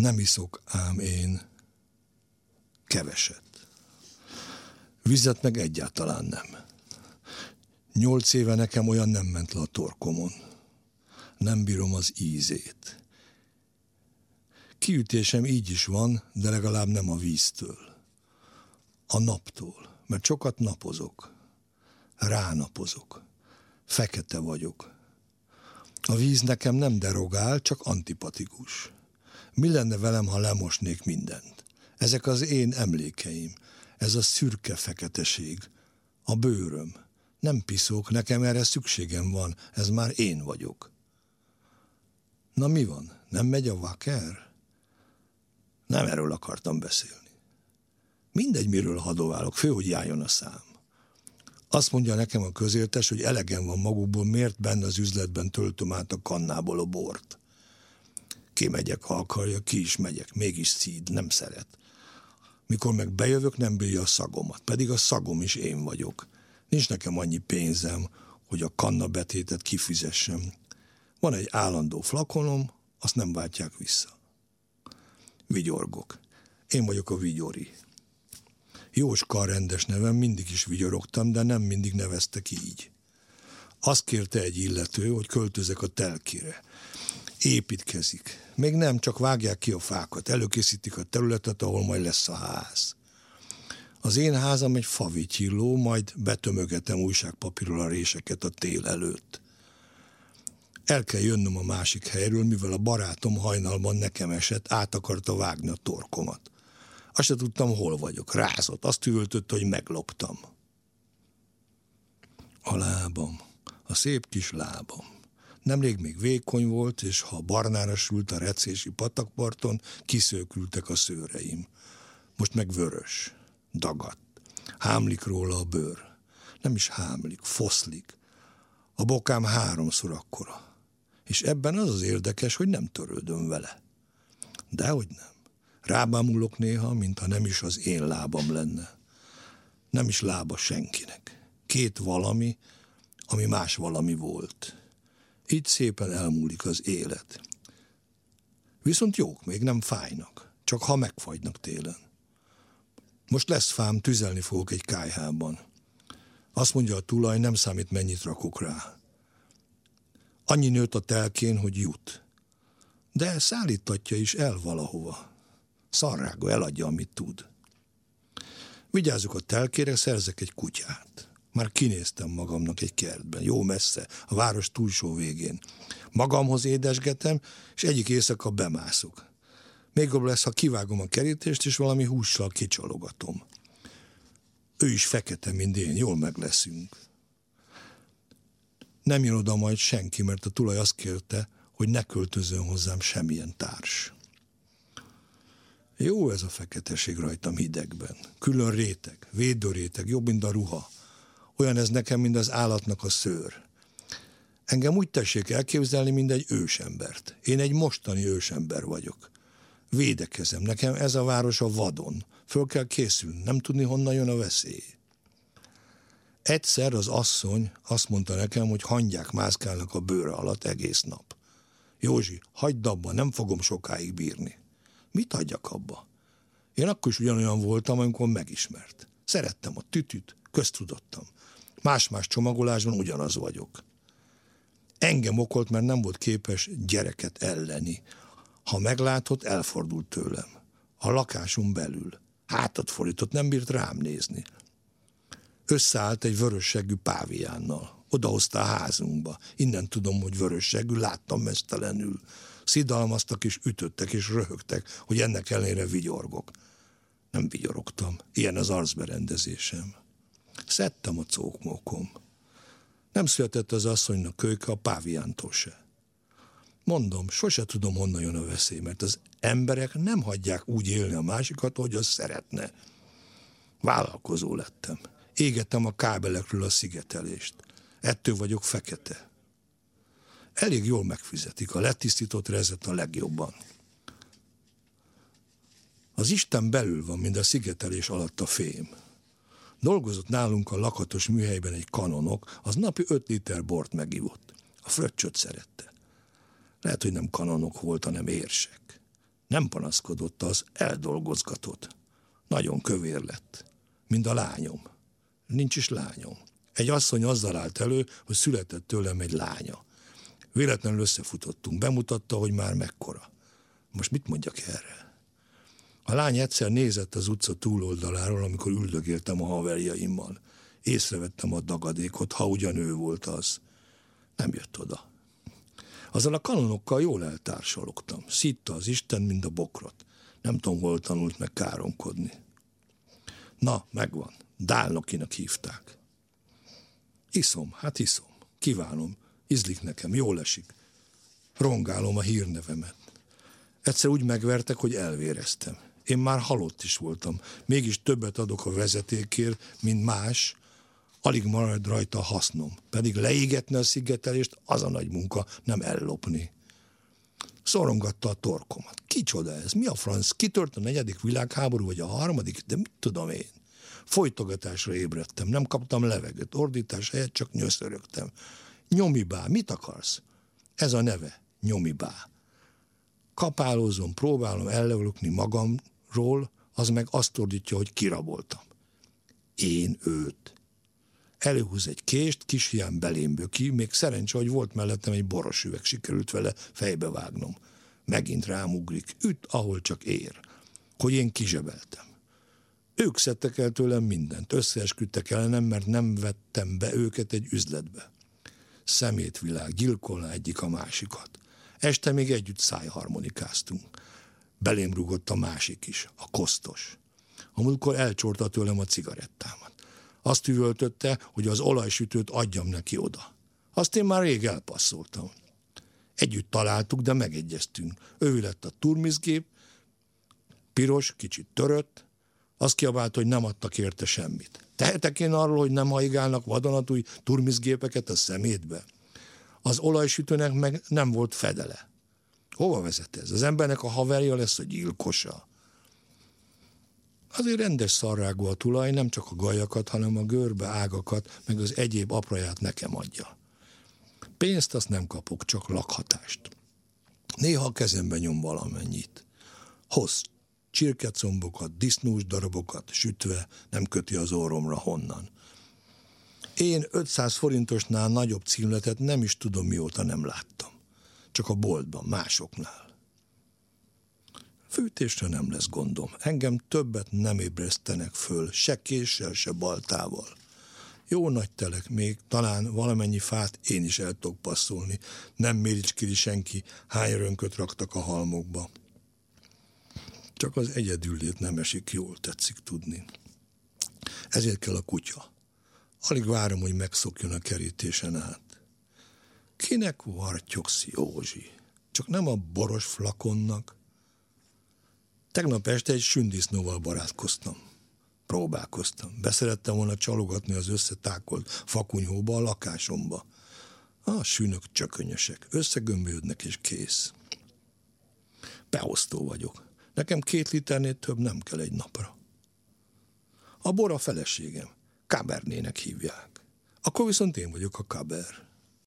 Nem iszok ám én keveset. Vizet meg egyáltalán nem. Nyolc éve nekem olyan nem ment le a torkomon. Nem bírom az ízét. Kiütésem így is van, de legalább nem a víztől. A naptól, mert sokat napozok. Ránapozok. Fekete vagyok. A víz nekem nem derogál, csak antipatikus. Mi lenne velem, ha lemosnék mindent? Ezek az én emlékeim, ez a szürke feketeség, a bőröm. Nem piszok, nekem erre szükségem van, ez már én vagyok. Na mi van? Nem megy a vaker? Nem erről akartam beszélni. Mindegy, miről hadoválok, fő, hogy járjon a szám. Azt mondja nekem a közértes, hogy elegem van magukból, miért benne az üzletben töltöm át a kannából a bort. Kimegyek, ha akarja, ki is megyek, mégis szíd, nem szeret. Mikor meg bejövök, nem bírja a szagomat, pedig a szagom is én vagyok. Nincs nekem annyi pénzem, hogy a kanna betétet kifizessem. Van egy állandó flakonom, azt nem váltják vissza. Vigyorgok. Én vagyok a vigyori. Jóska rendes nevem, mindig is vigyorogtam, de nem mindig neveztek így. Azt kérte egy illető, hogy költözek a telkire. Építkezik. Még nem, csak vágják ki a fákat, előkészítik a területet, ahol majd lesz a ház. Az én házam egy favityilló, majd betömögetem újságpapírról a réseket a tél előtt. El kell jönnöm a másik helyről, mivel a barátom hajnalban nekem esett, át akarta vágni a torkomat. Azt se tudtam, hol vagyok. Rázott. Azt üvöltött, hogy megloptam. A lábam. A szép kis lábam. Nemrég még vékony volt, és ha barnára sült a recési patakparton, kiszőkültek a szőreim. Most meg vörös. Dagadt. Hámlik róla a bőr. Nem is hámlik, foszlik. A bokám háromszor akkora. És ebben az az érdekes, hogy nem törődöm vele. Dehogy nem. Rábámulok néha, mintha nem is az én lábam lenne. Nem is lába senkinek. Két valami, ami más valami volt. Így szépen elmúlik az élet. Viszont jók, még nem fájnak, csak ha megfagynak télen. Most lesz fám, tüzelni fogok egy kájhában. Azt mondja a tulaj, nem számít mennyit rakok rá. Annyi nőtt a telkén, hogy jut. De szállítatja is el valahova. Szarrága eladja, amit tud. Vigyázzuk a telkére, szerzek egy kutyát. Már kinéztem magamnak egy kertben, jó messze, a város túlsó végén. Magamhoz édesgetem, és egyik éjszaka bemászok. Még jobb lesz, ha kivágom a kerítést, és valami hússal kicsalogatom. Ő is fekete, mint én, jól meg leszünk. Nem jön oda majd senki, mert a tulaj azt kérte, hogy ne költözön hozzám semmilyen társ. Jó ez a feketeség rajtam hidegben. Külön réteg, védőréteg, jobb, mint a ruha. Olyan ez nekem, mint az állatnak a szőr. Engem úgy tessék elképzelni, mint egy ősembert. Én egy mostani ősember vagyok. Védekezem, nekem ez a város a vadon. Föl kell készülni, nem tudni, honnan jön a veszély. Egyszer az asszony azt mondta nekem, hogy hangyák mászkálnak a bőre alatt egész nap. Józsi, hagyd abba, nem fogom sokáig bírni. Mit adjak abba? Én akkor is ugyanolyan voltam, amikor megismert. Szerettem a tütüt, köztudottam. Más-más csomagolásban ugyanaz vagyok. Engem okolt, mert nem volt képes gyereket elleni. Ha meglátott, elfordult tőlem. A lakásom belül. Hátat fordított, nem bírt rám nézni. Összeállt egy vörösségű páviánnal. Odahozta a házunkba. Innen tudom, hogy vörösségű, láttam mesztelenül szidalmaztak és ütöttek és röhögtek, hogy ennek ellenére vigyorgok. Nem vigyorogtam, ilyen az arcberendezésem. Szedtem a cókmókom. Nem született az asszonynak kölyke a páviántól se. Mondom, sose tudom, honnan jön a veszély, mert az emberek nem hagyják úgy élni a másikat, hogy az szeretne. Vállalkozó lettem. Égettem a kábelekről a szigetelést. Ettől vagyok fekete elég jól megfizetik. A letisztított rezet a legjobban. Az Isten belül van, mint a szigetelés alatt a fém. Dolgozott nálunk a lakatos műhelyben egy kanonok, az napi öt liter bort megivott. A fröccsöt szerette. Lehet, hogy nem kanonok volt, hanem érsek. Nem panaszkodott, az eldolgozgatott. Nagyon kövér lett, mint a lányom. Nincs is lányom. Egy asszony azzal állt elő, hogy született tőlem egy lánya. Véletlenül összefutottunk, bemutatta, hogy már mekkora. Most mit mondjak erre? A lány egyszer nézett az utca túloldaláról, amikor üldögéltem a haverjaimmal. Észrevettem a dagadékot, ha ugyan ő volt az. Nem jött oda. Azzal a kanonokkal jól eltársalogtam. Szitta az Isten, mint a bokrot. Nem tudom, hol tanult meg káromkodni. Na, megvan. Dálnokinak hívták. Iszom, hát iszom. Kívánom. Izlik nekem, jól esik. Rongálom a hírnevemet. Egyszer úgy megvertek, hogy elvéreztem. Én már halott is voltam. Mégis többet adok a vezetékért, mint más, alig marad rajta a hasznom. Pedig leégetne a szigetelést, az a nagy munka, nem ellopni. Szorongatta a torkomat. Kicsoda ez? Mi a franc? Kitört a negyedik világháború, vagy a harmadik? De mit tudom én? Folytogatásra ébredtem, nem kaptam levegőt, ordítás helyett csak nyöszörögtem. Nyomibá, mit akarsz? Ez a neve, nyomibá. Kapálózom, próbálom ellevölökni magamról, az meg azt ordítja, hogy kiraboltam. Én őt. Előhúz egy kést, kis hiány belém ki, még szerencsé, hogy volt mellettem egy boros üveg, sikerült vele fejbe vágnom. Megint rám ugrik, üt, ahol csak ér. Hogy én kizsebeltem. Ők szedtek el tőlem mindent, összeesküdtek ellenem, mert nem vettem be őket egy üzletbe. Szemétvilág, gyilkolna egyik a másikat. Este még együtt szájharmonikáztunk. Belém rúgott a másik is, a kosztos. A múltkor elcsorta tőlem a cigarettámat. Azt üvöltötte, hogy az olajsütőt adjam neki oda. Azt én már rég elpasszoltam. Együtt találtuk, de megegyeztünk. Ő lett a turmizgép, piros, kicsit törött, azt kiabált, hogy nem adtak érte semmit. Tehetek én arról, hogy nem haigálnak vadonatúj turmizgépeket a szemétbe? Az olajsütőnek meg nem volt fedele. Hova vezet ez? Az embernek a haverja lesz a gyilkosa. Azért rendes szarrágú a tulaj, nem csak a gajakat, hanem a görbe ágakat, meg az egyéb apraját nekem adja. Pénzt azt nem kapok, csak lakhatást. Néha a kezembe nyom valamennyit. Hoz csirkecombokat, disznós darabokat sütve, nem köti az orromra honnan. Én 500 forintosnál nagyobb címletet nem is tudom mióta nem láttam. Csak a boltban, másoknál. Fűtésre nem lesz gondom. Engem többet nem ébresztenek föl, se késsel, se baltával. Jó nagy telek még, talán valamennyi fát én is el tudok passzolni. Nem méricskili senki, hány rönköt raktak a halmokba. Csak az egyedüllét nem esik jól, tetszik tudni. Ezért kell a kutya. Alig várom, hogy megszokjon a kerítésen át. Kinek vartyogsz, Józsi? Csak nem a boros flakonnak, Tegnap este egy sündisznóval barátkoztam. Próbálkoztam. Beszerettem volna csalogatni az összetákolt fakunyhóba a lakásomba. A sűnök csökönyösek, összegömbődnek és kész. Beosztó vagyok. Nekem két liternél több nem kell egy napra. A bor a feleségem. Kabernének hívják. Akkor viszont én vagyok a kaber.